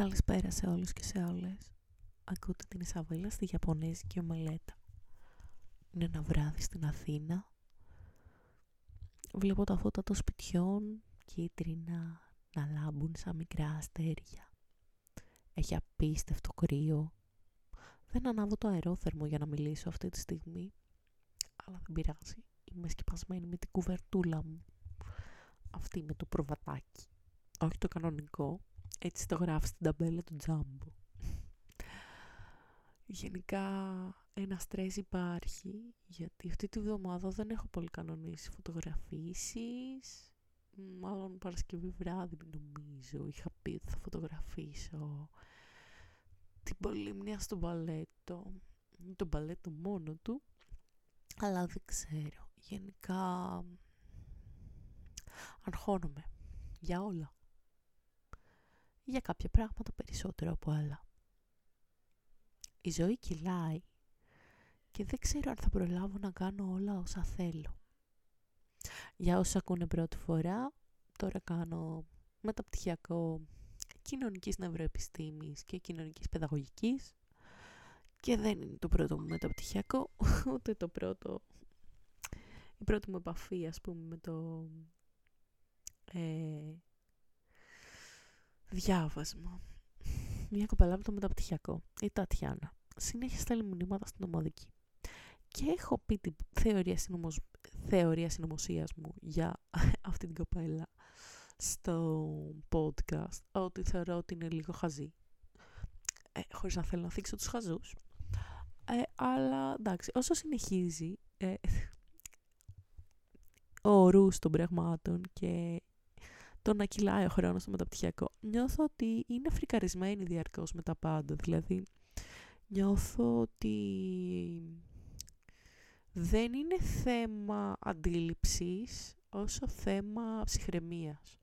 Καλησπέρα σε όλους και σε όλες. Ακούτε την Ισαβέλα στη Ιαπωνέζικη ομελέτα. Είναι ένα βράδυ στην Αθήνα. Βλέπω τα φώτα των σπιτιών κίτρινα να λάμπουν σαν μικρά αστέρια. Έχει απίστευτο κρύο. Δεν ανάβω το αερόθερμο για να μιλήσω αυτή τη στιγμή. Αλλά δεν πειράζει. Είμαι σκεπασμένη με την κουβερτούλα μου. Αυτή με το προβατάκι. Όχι το κανονικό, έτσι το γράφεις στην ταμπέλα του τζάμπο. Γενικά ένα στρες υπάρχει, γιατί αυτή τη βδομάδα δεν έχω πολύ κανονίσει φωτογραφίσεις. Μάλλον Παρασκευή βράδυ νομίζω, είχα πει ότι θα φωτογραφίσω την πολύμνια στο μπαλέτο. Το μπαλέτο μόνο του, αλλά δεν ξέρω. Γενικά αρχώνομαι για όλα για κάποια πράγματα περισσότερο από άλλα. Η ζωή κυλάει και δεν ξέρω αν θα προλάβω να κάνω όλα όσα θέλω. Για όσα ακούνε πρώτη φορά, τώρα κάνω μεταπτυχιακό κοινωνικής νευροεπιστήμης και κοινωνικής παιδαγωγικής και δεν είναι το πρώτο μου μεταπτυχιακό, ούτε το πρώτο, η πρώτη μου επαφή ας πούμε με το ε, Διάβασμα. Μια κοπελά με το μεταπτυχιακό, η Τατιάνα. Συνέχεια στέλνει μηνύματα στην ομαδική. Και έχω πει την θεωρία, συνωμοσ... θεωρία συνωμοσίας μου για αυτή την κοπέλα στο podcast ότι θεωρώ ότι είναι λίγο χαζή. Ε, χωρίς να θέλω να θίξω τους χαζούς. Ε, αλλά εντάξει, όσο συνεχίζει ε, ο ορούς των πραγμάτων και το να κυλάει ο χρόνος στο μεταπτυχιακό. Νιώθω ότι είναι φρικαρισμένη διαρκώς με τα πάντα. Δηλαδή, νιώθω ότι δεν είναι θέμα αντίληψης όσο θέμα ψυχραιμίας.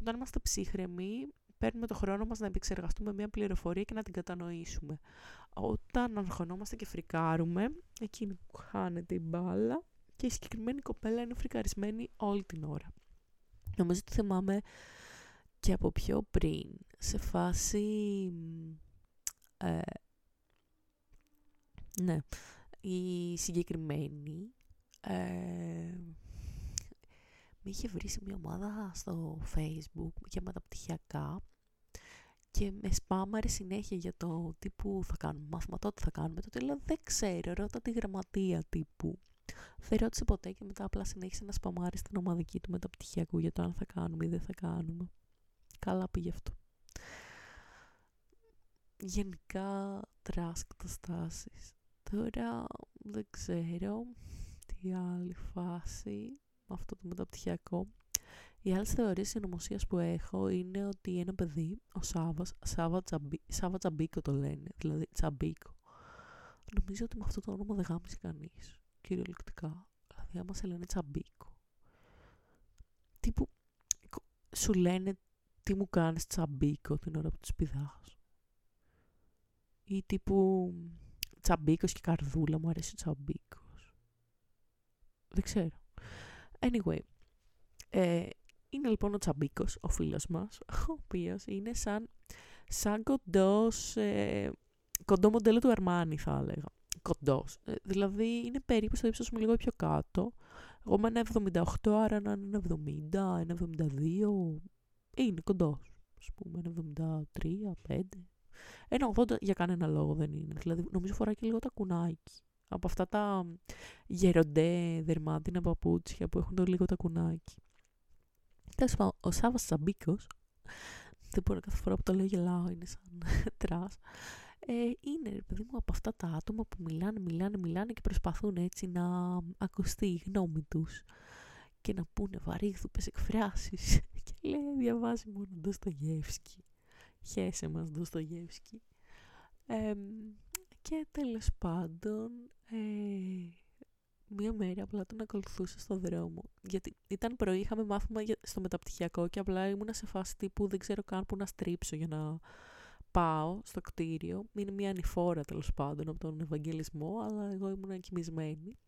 Όταν είμαστε ψυχραιμοί, παίρνουμε το χρόνο μας να επεξεργαστούμε μια πληροφορία και να την κατανοήσουμε. Όταν αγχωνόμαστε και φρικάρουμε, εκείνη που χάνεται η μπάλα και η συγκεκριμένη κοπέλα είναι φρικαρισμένη όλη την ώρα. Νομίζω ότι θυμάμαι και από πιο πριν, σε φάση... Ε, ναι, η συγκεκριμένη ε, με είχε βρει σε μια ομάδα στο facebook για μεταπτυχιακά και με σπάμαρε συνέχεια για το τι που θα κάνουμε, μάθημα πότε θα κάνουμε. Τότε λέω δεν ξέρω, ρώτα τη γραμματεία τύπου. Δεν ρώτησε ποτέ και μετά απλά συνέχισε να σπαμάρει στην ομαδική του μεταπτυχιακού για το αν θα κάνουμε ή δεν θα κάνουμε. Καλά πήγε αυτό. Γενικά trash καταστάσεις. Τώρα δεν ξέρω τι άλλη φάση με αυτό το μεταπτυχιακό. Οι άλλε θεωρίε συνωμοσίας που έχω είναι ότι ένα παιδί, ο Σάβα, Σάβα, Τσαμπί, Σάβα Τσαμπίκο το λένε, δηλαδή Τσαμπίκο. Νομίζω ότι με αυτό το όνομα δεν γάμισε κανείς κυριολεκτικά. Δηλαδή, άμα σε λένε τσαμπίκο. Τύπου, σου λένε τι μου κάνεις τσαμπίκο την ώρα που τους πηδάς. Ή τύπου, τσαμπίκος και καρδούλα, μου αρέσει ο τσαμπίκος. Δεν ξέρω. Anyway, ε, είναι λοιπόν ο Τσαμπίκος, ο φίλος μας, ο οποίος είναι σαν, σαν κοντός, ε, κοντό μοντέλο του Αρμάνι θα έλεγα κοντός. Ε, δηλαδή είναι περίπου στο ύψος μου λίγο πιο κάτω. Εγώ είμαι ένα 78, άρα ένα είναι 70, ένα 72. Είναι κοντός. Α πούμε, ένα 73, 5. Ένα 80 για κανένα λόγο δεν είναι. Δηλαδή νομίζω φοράει και λίγο τακουνάκι. Από αυτά τα γεροντέ δερμάτινα παπούτσια που έχουν το λίγο τακουνάκι. Τέλος πάντων, ο Σάβα Τσαμπίκο, δεν μπορώ κάθε φορά που το λέω γελάω, είναι σαν trash ε, είναι ρε παιδί μου από αυτά τα άτομα που μιλάνε, μιλάνε, μιλάνε και προσπαθούν έτσι να ακουστεί η γνώμη τους και να πούνε βαρύγδουπες εκφράσεις και λέει διαβάζει μόνο Ντοστογεύσκη χέσε μας Ντοστογεύσκη ε, και τέλος πάντων ε, μία μέρα απλά τον ακολουθούσα στο δρόμο γιατί ήταν πρωί, είχαμε μάθημα στο μεταπτυχιακό και απλά ήμουνα σε φάση τύπου δεν ξέρω καν που να στρίψω για να πάω στο κτίριο, είναι μια ανηφόρα τέλος πάντων από τον Ευαγγελισμό, αλλά εγώ ήμουν κοιμισμένη.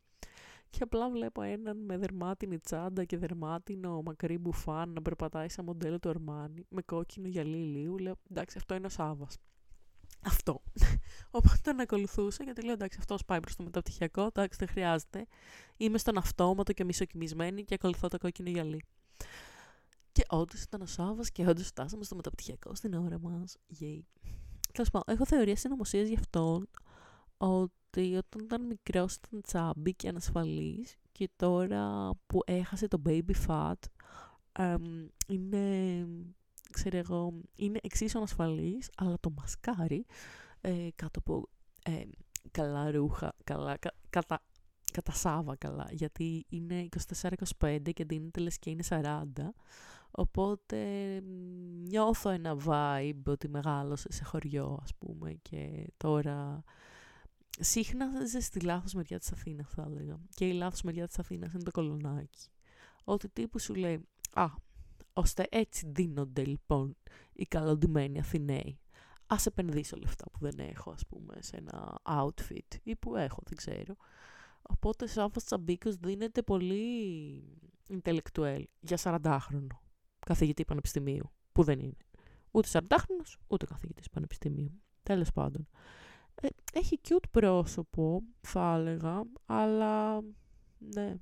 Και απλά βλέπω έναν με δερμάτινη τσάντα και δερμάτινο μακρύ μπουφάν να περπατάει σαν μοντέλο του Ορμάνι με κόκκινο γυαλί ηλίου. Λέω εντάξει, αυτό είναι ο Σάβα. Αυτό. Οπότε τον ακολουθούσα γιατί λέω εντάξει, αυτός πάει προς το μεταπτυχιακό. Εντάξει, δεν χρειάζεται. Είμαι στον αυτόματο και μισοκιμισμένη και ακολουθώ το κόκκινο γυαλί. Και όντως ήταν ο Σάβα και όντως φτάσαμε στο μεταπτυχιακό στην ώρα μας. Yay. Τέλος πάντων, έχω θεωρία συνωμοσίας γι' αυτόν ότι όταν ήταν μικρός ήταν τσάμπι και ανασφαλής και τώρα που έχασε το baby fat είναι, ξέρω εγώ, είναι εξίσου ανασφαλής αλλά το μασκάρι ε, κάτω από ε, καλά ρούχα, καλά, κα, κατα, κατασάβα καλά γιατί είναι 24-25 και δίνεται λες και είναι 40 Οπότε νιώθω ένα vibe ότι μεγάλωσε σε χωριό ας πούμε και τώρα συχνά ζεις στη λάθος μεριά της Αθήνας θα έλεγα. Και η λάθος μεριά της Αθήνας είναι το κολονάκι. Ότι τύπου σου λέει «Α, ώστε έτσι δίνονται λοιπόν οι καλοντημένοι Αθηναίοι. Ας επενδύσω λεφτά που δεν έχω ας πούμε σε ένα outfit ή που έχω δεν ξέρω». Οπότε Σάββας Τσαμπίκος δίνεται πολύ intellectual για 40χρονο καθηγητή πανεπιστημίου, που δεν είναι. Ούτε 40χρονο, ούτε καθηγητής πανεπιστημίου. Τέλος πάντων. Ε, έχει cute πρόσωπο, θα έλεγα, αλλά ναι.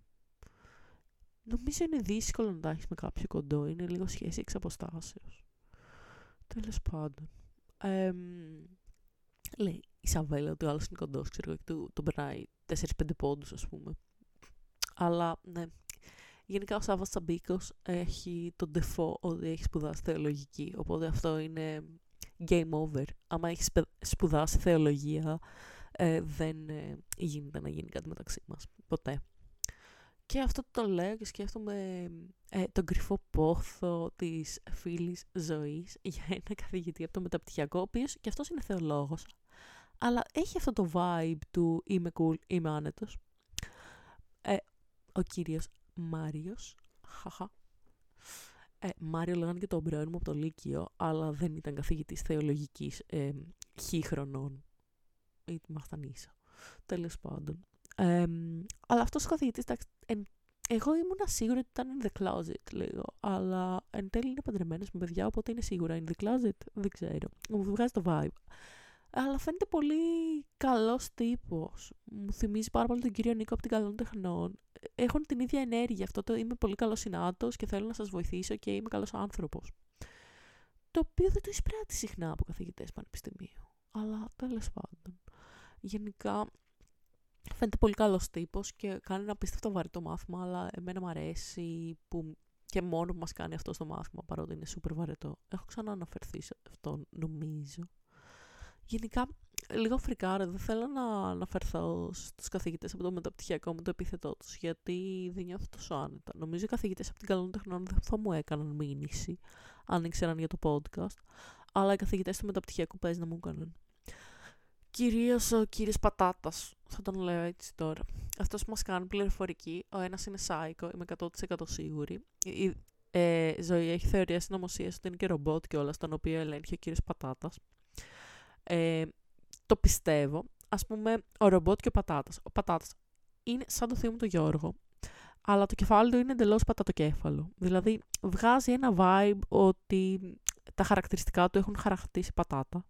Νομίζω είναι δύσκολο να τα έχεις με κάποιο κοντό. Είναι λίγο σχέση εξ αποστάσεως. Τέλος πάντων. Ε, λέει η Σαβέλα ότι ο άλλος είναι κοντός, ξέρω και του, τον περνάει 4-5 πόντους, ας πούμε. Αλλά ναι, Γενικά ο Σάββας Τσαμπίκος έχει τον τεφό ότι έχει σπουδάσει θεολογική, οπότε αυτό είναι game over. Άμα έχεις σπουδάσει θεολογία, ε, δεν ε, γίνεται να γίνει κάτι μεταξύ μας. Ποτέ. Και αυτό το λέω και σκέφτομαι ε, τον κρυφό πόθο της φίλης ζωής για ένα καθηγητή από το μεταπτυχιακό, ο οποίος και αυτός είναι θεολόγος, αλλά έχει αυτό το vibe του είμαι cool, είμαι άνετος. Ε, ο κύριος Μάριος. Χαχα. Ε, Μάριο λέγανε και τον πρώην μου από το Λύκειο, αλλά δεν ήταν καθηγητής θεολογικής ε, χρονών. Ή ήμασταν ίσα. Τέλος πάντων. Ε, αλλά αυτός ο καθηγητής, εγώ ήμουν σίγουρη ότι ήταν in the closet λίγο, αλλά εν τέλει είναι παντρεμένος με παιδιά, οπότε είναι σίγουρα in the closet, δεν ξέρω. Μου βγάζει το vibe αλλά φαίνεται πολύ καλός τύπος. Μου θυμίζει πάρα πολύ τον κύριο Νίκο από την Καλών Τεχνών. Έχουν την ίδια ενέργεια αυτό το είμαι πολύ καλός συνάτος και θέλω να σας βοηθήσω και είμαι καλός άνθρωπος. Το οποίο δεν το εισπράττει συχνά από καθηγητές πανεπιστημίου. Αλλά τέλος πάντων. Γενικά φαίνεται πολύ καλός τύπος και κάνει ένα απίστευτο βαρύ μάθημα, αλλά εμένα μου αρέσει που και μόνο που μας κάνει αυτό στο μάθημα, παρότι είναι σούπερ βαρετό. Έχω ξανααναφερθεί σε αυτό, νομίζω. Γενικά, λίγο φρικάρα, δεν θέλω να αναφερθώ στους καθηγητές από το μεταπτυχιακό μου το επίθετό τους, γιατί δεν νιώθω τόσο άνετα. Νομίζω οι καθηγητές από την καλών τεχνών δεν θα μου έκαναν μήνυση, αν ήξεραν για το podcast, αλλά οι καθηγητές του μεταπτυχιακού παίζει να μου έκαναν. Κυρίως ο κύριος Πατάτας, θα τον λέω έτσι τώρα. Αυτός που μας κάνει πληροφορική, ο ένας είναι σάικο, είμαι 100% σίγουρη. Η ε, ζωή έχει θεωρία συνωμοσία ότι είναι και ρομπότ και όλα, στον οποίο ελέγχει ο κύριος Πατάτας. Ε, το πιστεύω. Ας πούμε, ο ρομπότ και ο πατάτας. Ο πατάτας είναι σαν το θείο μου το Γιώργο, αλλά το κεφάλι του είναι εντελώς πατατοκέφαλο. Δηλαδή, βγάζει ένα vibe ότι τα χαρακτηριστικά του έχουν χαρακτήσει πατάτα.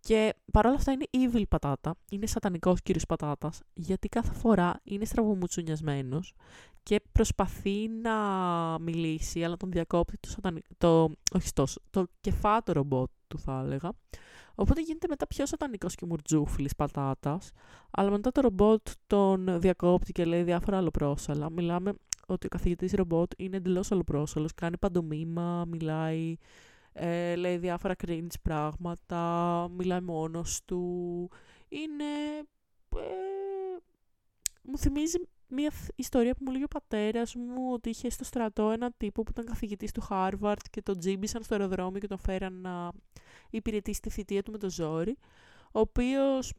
Και παρόλα αυτά είναι evil πατάτα, είναι σατανικός κύριος πατάτας, γιατί κάθε φορά είναι στραβομουτσουνιασμένος και προσπαθεί να μιλήσει, αλλά τον διακόπτει το, σατανι... το... Όχι τόσο, το κεφάτο ρομπότ του θα έλεγα. Οπότε γίνεται μετά πιο σατανικός και μουρτζούφλης πατάτας, αλλά μετά το ρομπότ τον διακόπτει και λέει διάφορα αλλοπρόσαλλα. Μιλάμε ότι ο καθηγητής ρομπότ είναι εντελώς αλλοπρόσαλλος, κάνει παντομίμα, μιλάει, ε, λέει διάφορα cringe πράγματα, μιλάει μόνος του. Είναι... Ε, μου θυμίζει μια ιστορία που μου λέει ο πατέρας μου ότι είχε στο στρατό ένα τύπο που ήταν καθηγητής του Χάρβαρντ και τον τσίμπησαν στο αεροδρόμιο και τον φέραν να υπηρετήσει τη θητεία του με το ζόρι, ο οποίος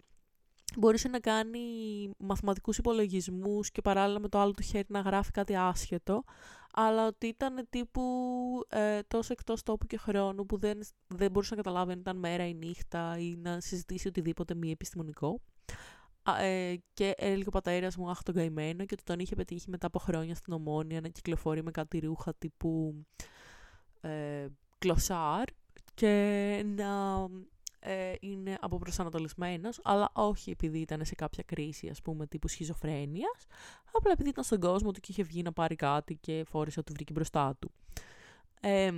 μπορούσε να κάνει μαθηματικούς υπολογισμούς και παράλληλα με το άλλο του χέρι να γράφει κάτι άσχετο, αλλά ότι ήταν τύπου ε, τόσο εκτός τόπου και χρόνου που δεν, δεν μπορούσε να καταλάβει αν ήταν μέρα ή νύχτα ή να συζητήσει οτιδήποτε μη επιστημονικό. ε, και έλεγε ο πατέρας μου, Αχ, τον καημένο, και ότι τον είχε πετύχει μετά από χρόνια στην Ομόνια να κυκλοφορεί με κάτι ρούχα τύπου ε, κλωσάρ και να ε, είναι αποπροσανατολισμένος, αλλά όχι επειδή ήταν σε κάποια κρίση, ας πούμε, τύπου σχιζοφρένειας, απλά επειδή ήταν στον κόσμο του και είχε βγει να πάρει κάτι και φόρησε ότι βρήκε μπροστά του. Ε,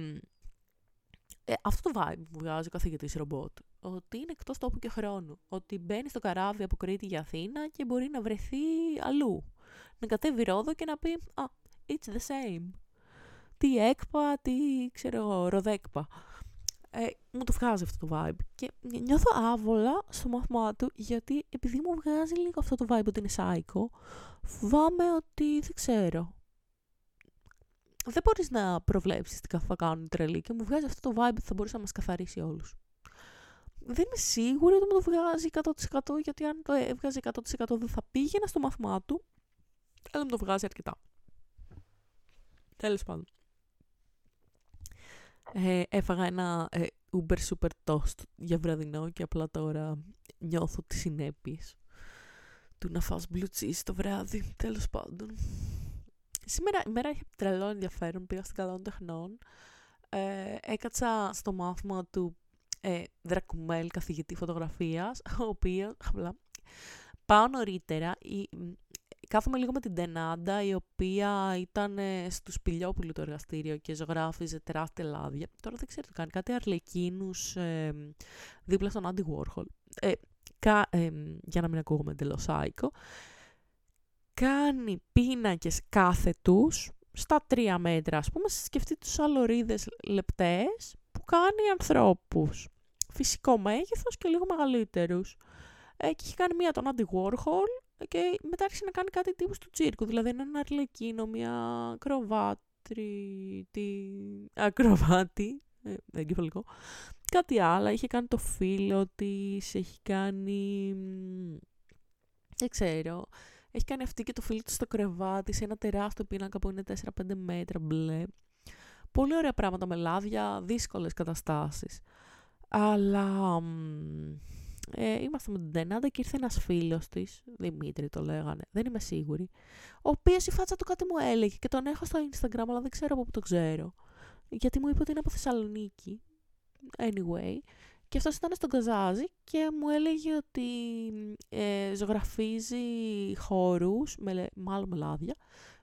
ε, αυτό το vibe που βγάζει ο καθηγητής ρομπότ, ότι είναι εκτός τόπου και χρόνου, ότι μπαίνει στο καράβι από Κρήτη για Αθήνα και μπορεί να βρεθεί αλλού. Να κατέβει Ρόδο και να πει «Α, it's the same». Τι έκπα, τι ξέρω εγώ, ροδέκπα ε, μου το βγάζει αυτό το vibe. Και νιώθω άβολα στο μάθημά του, γιατί επειδή μου βγάζει λίγο αυτό το vibe ότι είναι psycho, φοβάμαι ότι δεν ξέρω. Δεν μπορείς να προβλέψεις τι θα κάνουν οι τρελοί και μου βγάζει αυτό το vibe ότι θα μπορούσε να μας καθαρίσει όλους. Δεν είμαι σίγουρη ότι μου το βγάζει 100% γιατί αν το έβγαζε 100% δεν θα πήγαινα στο μάθημά του, αλλά μου το βγάζει αρκετά. Τέλος πάντων. Ε, έφαγα ένα ε, Uber Super Toast για βραδινό και απλά τώρα νιώθω τις συνέπειες του να φας blue cheese το βράδυ, τέλος πάντων. Σήμερα η μέρα έχει τρελό ενδιαφέρον, πήγα στην Καλών Τεχνών, ε, έκατσα στο μάθημα του ε, Δρακουμέλ, καθηγητή φωτογραφίας, ο οποίος, απλά, πάω νωρίτερα, η, κάθομαι λίγο με την Τενάντα, η οποία ήταν ε, στου Σπηλιόπουλου το εργαστήριο και ζωγράφιζε τεράστια λάδια. Τώρα δεν ξέρω τι κάνει. Κάτι αρλεκίνους ε, δίπλα στον Άντι Warhol. Ε, κα, ε, για να μην ακούγουμε εντελώς άικο. Κάνει πίνακες κάθετους στα τρία μέτρα, ας πούμε, σκεφτείτε τους αλωρίδες λεπτές που κάνει ανθρώπους. Φυσικό μέγεθος και λίγο μεγαλύτερους. Ε, και έχει κάνει μία τον Άντι Warhol και μετά άρχισε να κάνει κάτι τύπου του τσίρκου, δηλαδή έναν αρλεκίνο, μια ακροβάτρι, τι... ακροβάτη, ε, εγκεφαλικό. Κάτι άλλο, είχε κάνει το φίλο της, έχει κάνει, δεν ξέρω, έχει κάνει αυτή και το φίλο της στο κρεβάτι σε ένα τεράστιο πίνακα που είναι 4-5 μέτρα μπλε. Πολύ ωραία πράγματα με λάδια, δύσκολες καταστάσεις. Αλλά ε, είμαστε με την Τενάντα και ήρθε ένας φίλος της, Δημήτρη το λέγανε, δεν είμαι σίγουρη, ο οποίος η φάτσα του κάτι μου έλεγε και τον έχω στο Instagram, αλλά δεν ξέρω από πού το ξέρω. Γιατί μου είπε ότι είναι από Θεσσαλονίκη. Anyway. Και αυτός ήταν στον Καζάζι και μου έλεγε ότι ε, ζωγραφίζει χώρους, με, μάλλον με λάδια,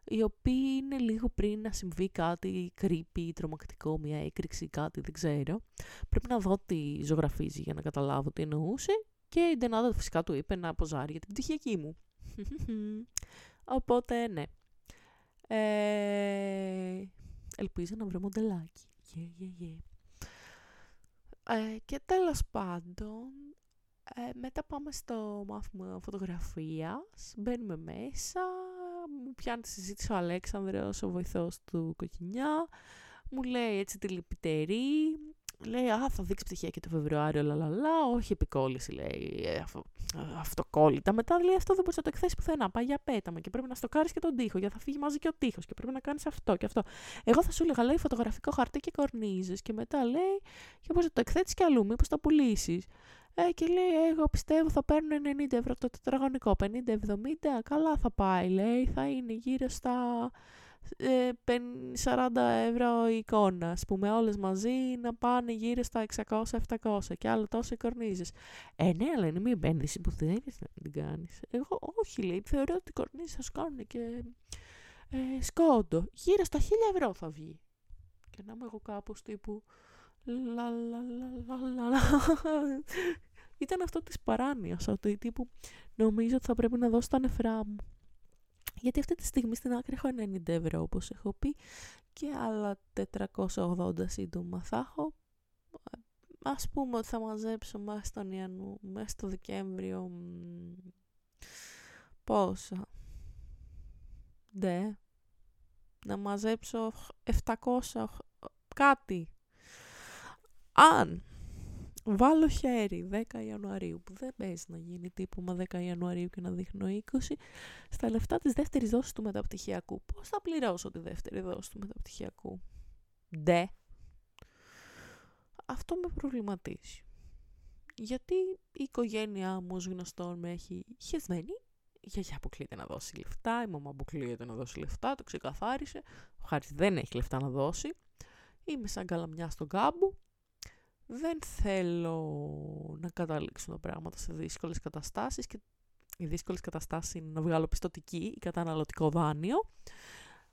οι οποίοι είναι λίγο πριν να συμβεί κάτι creepy, τρομακτικό, μια έκρηξη, κάτι, δεν ξέρω. Πρέπει να δω τι ζωγραφίζει για να καταλάβω τι εννοούσε και η Ντενάδα φυσικά του είπε να ποζάρει για την πτυχιακή μου. Οπότε, ναι. Ε, ελπίζω να βρω μοντελάκι. Yeah, yeah, yeah. Ε, και τέλος πάντων, ε, μετά πάμε στο μάθημα φωτογραφίας, μπαίνουμε μέσα, μου πιάνει τη συζήτηση ο Αλέξανδρος, ο βοηθός του Κοκκινιά, μου λέει έτσι τη λυπητερή, λέει «Α, θα δείξει πτυχία και το Φεβρουάριο, λαλαλά, όχι επικόλληση», λέει, «Ε, αυτοκόλλητα. Μετά λέει αυτό δεν μπορείς να το εκθέσεις πουθενά. Πάει για πέταμα και πρέπει να στοκάρεις και τον τοίχο, γιατί θα φύγει μαζί και ο τοίχος και πρέπει να κάνεις αυτό και αυτό. Εγώ θα σου έλεγα, λέει φωτογραφικό χαρτί και κορνίζε και μετά λέει και μπορεί να το εκθέτει κι αλλού, μήπως τα πουλήσεις. Ε, και λέει, εγώ πιστεύω θα παίρνουν 90 ευρώ το τετραγωνικό, 50-70, καλά θα πάει, λέει, θα είναι γύρω στα ε, 40 ευρώ η εικόνα, ας πούμε, όλες μαζί να πάνε γύρω στα 600-700 και άλλο τόσο οι κορνίζες. Ε, ναι, αλλά είναι μια επένδυση που δεν να την κάνεις. Εγώ όχι, λέει, θεωρώ ότι οι κορνίζες θα σου κάνουν και ε, σκόντο. Γύρω στα 1000 ευρώ θα βγει. Και να είμαι εγώ κάπως τύπου... Λα, λα, λα, λα, λα, Ήταν αυτό της παράνοιας, ότι τύπου νομίζω ότι θα πρέπει να δώσω τα νεφρά μου. Γιατί αυτή τη στιγμή στην άκρη έχω 90 ευρώ όπως έχω πει και άλλα 480 σύντομα θα έχω. Ας πούμε ότι θα μαζέψω μέσα στον Ιανού, μέσα στο Δεκέμβριο πόσα. Ναι. Να μαζέψω 700 κάτι. Αν βάλω χέρι 10 Ιανουαρίου, που δεν παίζει να γίνει τύπου μα 10 Ιανουαρίου και να δείχνω 20, στα λεφτά της δεύτερης δόσης του μεταπτυχιακού. Πώς θα πληρώσω τη δεύτερη δόση του μεταπτυχιακού; Ντε. Αυτό με προβληματίζει. γιατί η οικογένειά μου ως γνωστόν με έχει χεσμένη. Η γιαγιά αποκλείεται να δώσει λεφτά, η μαμά αποκλείεται να δώσει λεφτά, το ξεκαθάρισε. Ο Χάρης δεν έχει λεφτά να δώσει. Είμαι σαν καλαμιά στον κάμπο. Δεν θέλω να καταλήξουν τα πράγματα σε δύσκολες καταστάσεις και οι δύσκολες καταστάσεις είναι να βγάλω πιστοτική ή καταναλωτικό δάνειο.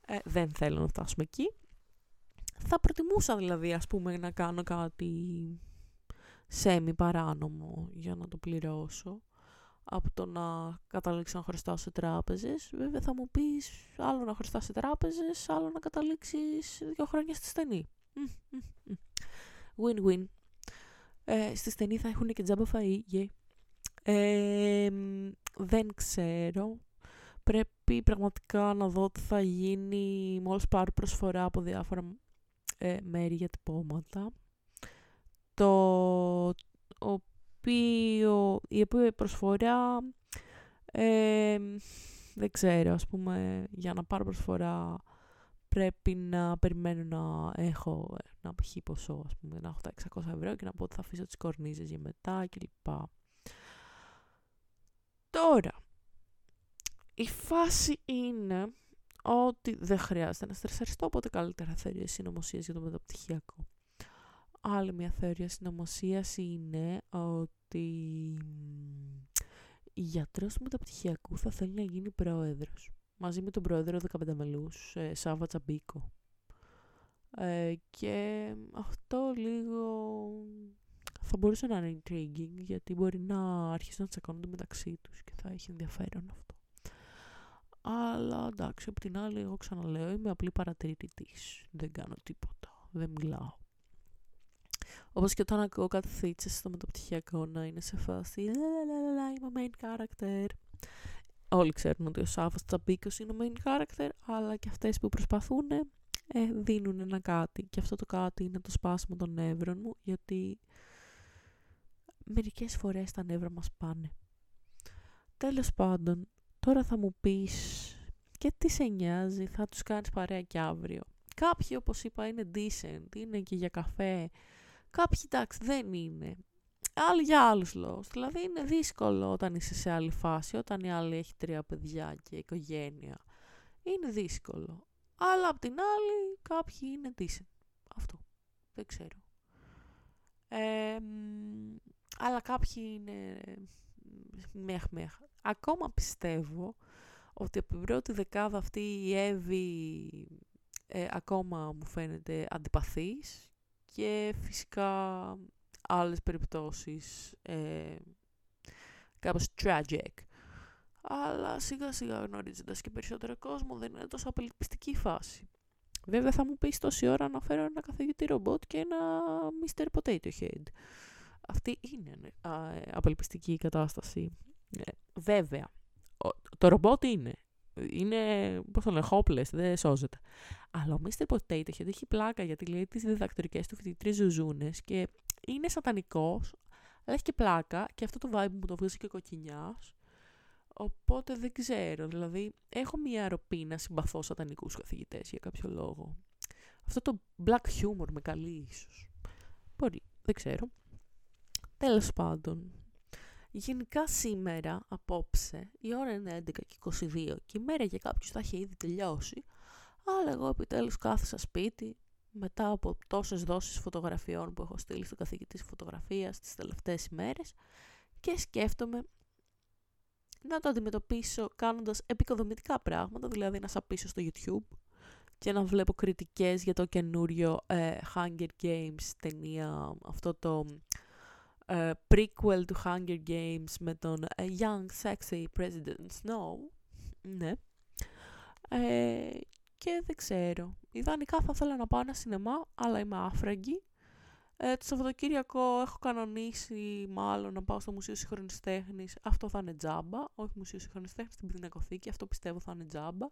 Ε, δεν θέλω να φτάσουμε εκεί. Θα προτιμούσα δηλαδή ας πούμε να κάνω κάτι σέμι παράνομο για να το πληρώσω από το να καταλήξω να χρωστάω σε τράπεζες. Βέβαια θα μου πεις άλλο να χρωστάω σε τράπεζες, άλλο να καταλήξεις δύο χρόνια στη στενή. Win-win. Ε, στη στενή θα έχουν και τζάμπα φαΐ. Ε, δεν ξέρω. Πρέπει πραγματικά να δω τι θα γίνει μόλις πάρω προσφορά από διάφορα ε, μέρη για τυπώματα. Το οποίο, η οποία προσφορά ε, δεν ξέρω, ας πούμε, για να πάρω προσφορά πρέπει να περιμένω να έχω ένα π.χ. ποσό, ας πούμε, να έχω τα 600 ευρώ και να πω ότι θα αφήσω τις κορνίζες για μετά κλπ. Τώρα, η φάση είναι ότι δεν χρειάζεται να στρεσαριστώ, οπότε καλύτερα θεωρία συνωμοσίας για το μεταπτυχιακό. Άλλη μια θεωρία συνωμοσίας είναι ότι η γιατρός του μεταπτυχιακού θα θέλει να γίνει πρόεδρος. Μαζί με τον πρόεδρο 15 μελούς, ε, Σάβα Τσαμπίκο. Ε, και αυτό λίγο θα μπορούσε να είναι intriguing γιατί μπορεί να αρχίσουν να τσακώνονται μεταξύ τους και θα έχει ενδιαφέρον αυτό. Αλλά εντάξει, από την άλλη, εγώ ξαναλέω, είμαι απλή παρατηρητής. Δεν κάνω τίποτα. Δεν μιλάω. Όπως και όταν ακούω κάτι θίτσες στο μεταπτυχιακό να είναι σε φάση Λαλαλαλα, είμαι main character. Όλοι ξέρουν ότι ο Σάββας Τσαμπίκος είναι main character, αλλά και αυτές που προσπαθούν ε, δίνουν ένα κάτι. Και αυτό το κάτι είναι το σπάσιμο των νεύρων μου, γιατί μερικές φορές τα νεύρα μας πάνε. Τέλος πάντων, τώρα θα μου πεις και τι σε νοιάζει, θα τους κάνεις παρέα και αύριο. Κάποιοι, όπως είπα, είναι decent, είναι και για καφέ. Κάποιοι, εντάξει, δεν είναι. Άλλοι για άλλους λόγους. Δηλαδή, είναι δύσκολο όταν είσαι σε άλλη φάση, όταν η άλλη έχει τρία παιδιά και οικογένεια. Είναι δύσκολο. Αλλά απ' την άλλη, κάποιοι είναι decent. Αυτό. Δεν ξέρω. αλλά κάποιοι είναι μεχ μεχ. Ακόμα πιστεύω ότι από την πρώτη δεκάδα αυτή η Εύη ε, ακόμα μου φαίνεται αντιπαθής και φυσικά άλλες περιπτώσεις ε, κάπως tragic. Αλλά σιγά σιγά γνωρίζοντας και περισσότερο κόσμο δεν είναι τόσο απελπιστική φάση. Βέβαια θα μου πεις τόση ώρα να φέρω ένα καθηγητή ρομπότ και ένα Mr. Potato Head. Αυτή είναι ε, απελπιστική κατάσταση. Ε, βέβαια, το ρομπότ είναι. Είναι, πώς το λένε, hopeless, δεν σώζεται. Αλλά ο Mr. Potato Head έχει πλάκα γιατί λέει τις διδακτορικές του φοιτητρίες ζουζούνες και είναι σατανικός, αλλά έχει και πλάκα και αυτό το vibe μου το βγάζει και κοκκινιάς. Οπότε δεν ξέρω, δηλαδή έχω μια αρρωπή να συμπαθώ σατανικούς καθηγητές για κάποιο λόγο. Αυτό το black humor με καλεί ίσως. Μπορεί, δεν ξέρω. Τέλος πάντων, γενικά σήμερα, απόψε, η ώρα είναι 11 και 22 και η μέρα για κάποιους θα έχει ήδη τελειώσει, αλλά εγώ επιτέλους κάθισα σπίτι, μετά από τόσες δόσεις φωτογραφιών που έχω στείλει στον καθηγητή φωτογραφίας τις τελευταίες ημέρες και σκέφτομαι να το αντιμετωπίσω κάνοντας επικοδομητικά πράγματα, δηλαδή να σαπίσω στο YouTube και να βλέπω κριτικές για το καινούριο ε, Hunger Games ταινία, αυτό το ε, prequel του Hunger Games με τον ε, Young Sexy President Snow. Ναι. Ε, και δεν ξέρω. Ιδανικά θα ήθελα να πάω ένα σινεμά, αλλά είμαι άφραγγη. Ε, το Σαββατοκύριακο έχω κανονίσει μάλλον να πάω στο Μουσείο Σύγχρονης Τέχνης. Αυτό θα είναι τζάμπα. Όχι Μουσείο Σύγχρονης Τέχνης, στην Πινακοθήκη. Αυτό πιστεύω θα είναι τζάμπα.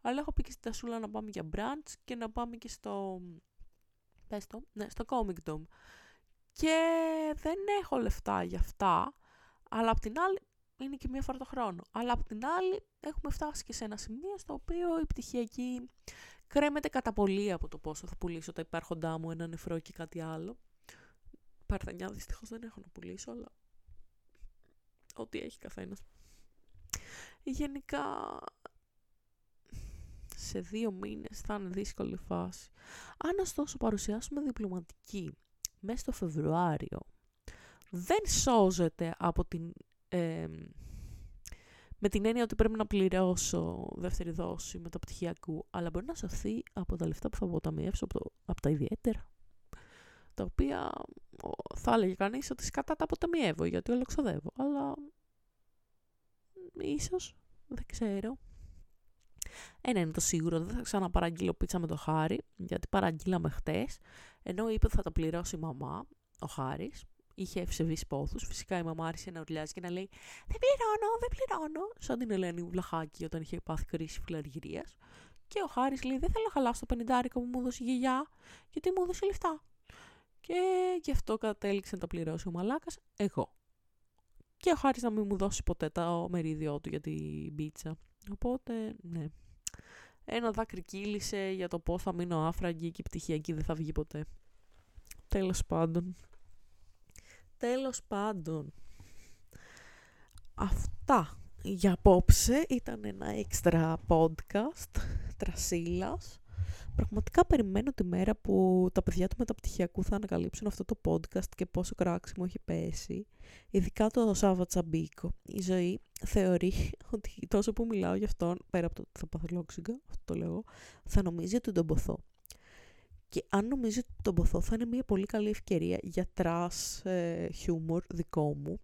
Αλλά έχω πει και στην Τασούλα να πάμε για brunch και να πάμε και στο... Πες το, ναι, στο Comic Dome. Και δεν έχω λεφτά για αυτά, αλλά απ' την άλλη είναι και μία φορά το χρόνο. Αλλά απ' την άλλη έχουμε φτάσει και σε ένα σημείο στο οποίο η πτυχιακή κρέμεται κατά πολύ από το πόσο θα πουλήσω τα υπάρχοντά μου, ένα νεφρό και κάτι άλλο. Παρθενιά δυστυχώς δεν έχω να πουλήσω, αλλά ό,τι έχει καθένας. Γενικά, σε δύο μήνες θα είναι δύσκολη φάση. Αν ωστόσο παρουσιάσουμε διπλωματική μέσα στο Φεβρουάριο, δεν σώζεται από την... με την έννοια ότι πρέπει να πληρώσω δεύτερη δόση μεταπτυχιακού, αλλά μπορεί να σωθεί από τα λεφτά που θα αποταμιεύσω από, από τα ιδιαίτερα τα οποία θα έλεγε κανείς ότι σκατά τα αποταμιεύω γιατί όλο ξοδεύω. Αλλά ίσως, δεν ξέρω. Ένα είναι το σίγουρο, δεν θα ξαναπαραγγείλω πίτσα με το Χάρη, γιατί παραγγείλαμε χτες, ενώ είπε ότι θα τα πληρώσει η μαμά, ο Χάρης, είχε ευσεβείς πόθους. Φυσικά η μαμά άρχισε να ουρλιάζει και να λέει Δεν πληρώνω, δεν πληρώνω. Σαν την Ελένη Βλαχάκη όταν είχε πάθει κρίση φιλαργυρίας. Και ο Χάρης λέει: Δεν θέλω να χαλάσω το πενιντάρικο που μου έδωσε η γιαγιά, γιατί μου έδωσε λεφτά. Και γι' αυτό κατέληξε να τα πληρώσει ο Μαλάκας εγώ. Και ο Χάρης να μην μου δώσει ποτέ το μερίδιό του για την πίτσα. Οπότε, ναι. Ένα δάκρυ κύλησε για το πώς θα μείνω άφραγγη και η πτυχιακή δεν θα βγει ποτέ. Τέλος πάντων. Τέλος πάντων. Αυτά για απόψε ήταν ένα έξτρα podcast τρασίλας Πραγματικά περιμένω τη μέρα που τα παιδιά του μεταπτυχιακού θα ανακαλύψουν αυτό το podcast και πόσο κράξιμο έχει πέσει. Ειδικά το Σάββα Τσαμπίκο. Η Ζωή θεωρεί ότι τόσο που μιλάω γι' αυτόν, πέρα από το ότι θα πάθω λόξιγκα, αυτό το λέω, θα νομίζει ότι τον ποθώ. Και αν νομίζει ότι τον ποθώ θα είναι μια πολύ καλή ευκαιρία για trash ε, χιούμορ δικό μου.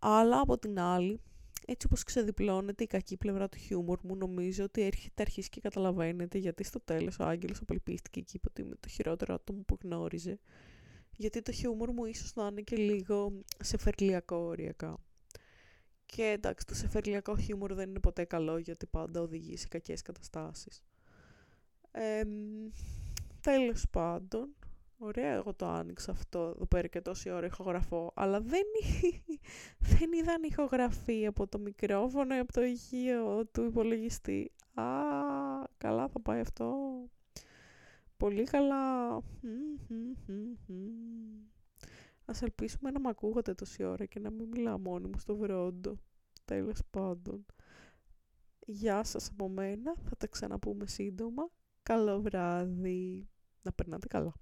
Αλλά από την άλλη, έτσι όπως ξεδιπλώνεται η κακή πλευρά του χιούμορ μου, νομίζω ότι έχετε αρχίσει και καταλαβαίνετε γιατί στο τέλος ο Άγγελος απελπίστηκε και είπε ότι είμαι το χειρότερο άτομο που γνώριζε. Γιατί το χιούμορ μου ίσως να είναι και λίγο σεφερλιακό οριακά. Και εντάξει, το σεφερλιακό χιούμορ δεν είναι ποτέ καλό γιατί πάντα οδηγεί σε κακές καταστάσεις. Ε, τέλος πάντων, Ωραία, εγώ το άνοιξα αυτό εδώ πέρα και τόση ώρα ηχογραφώ, αλλά δεν, δεν είδαν ηχογραφή από το μικρόφωνο ή από το ηχείο του υπολογιστή. Α, καλά θα πάει αυτό. Πολύ καλά. Ας ελπίσουμε να μ' ακούγατε τόση ώρα και να μην μιλάω μόνη μου στο βρόντο. Τέλος πάντων. Γεια σας από μένα, θα τα ξαναπούμε σύντομα. Καλό βράδυ. Να περνάτε καλά.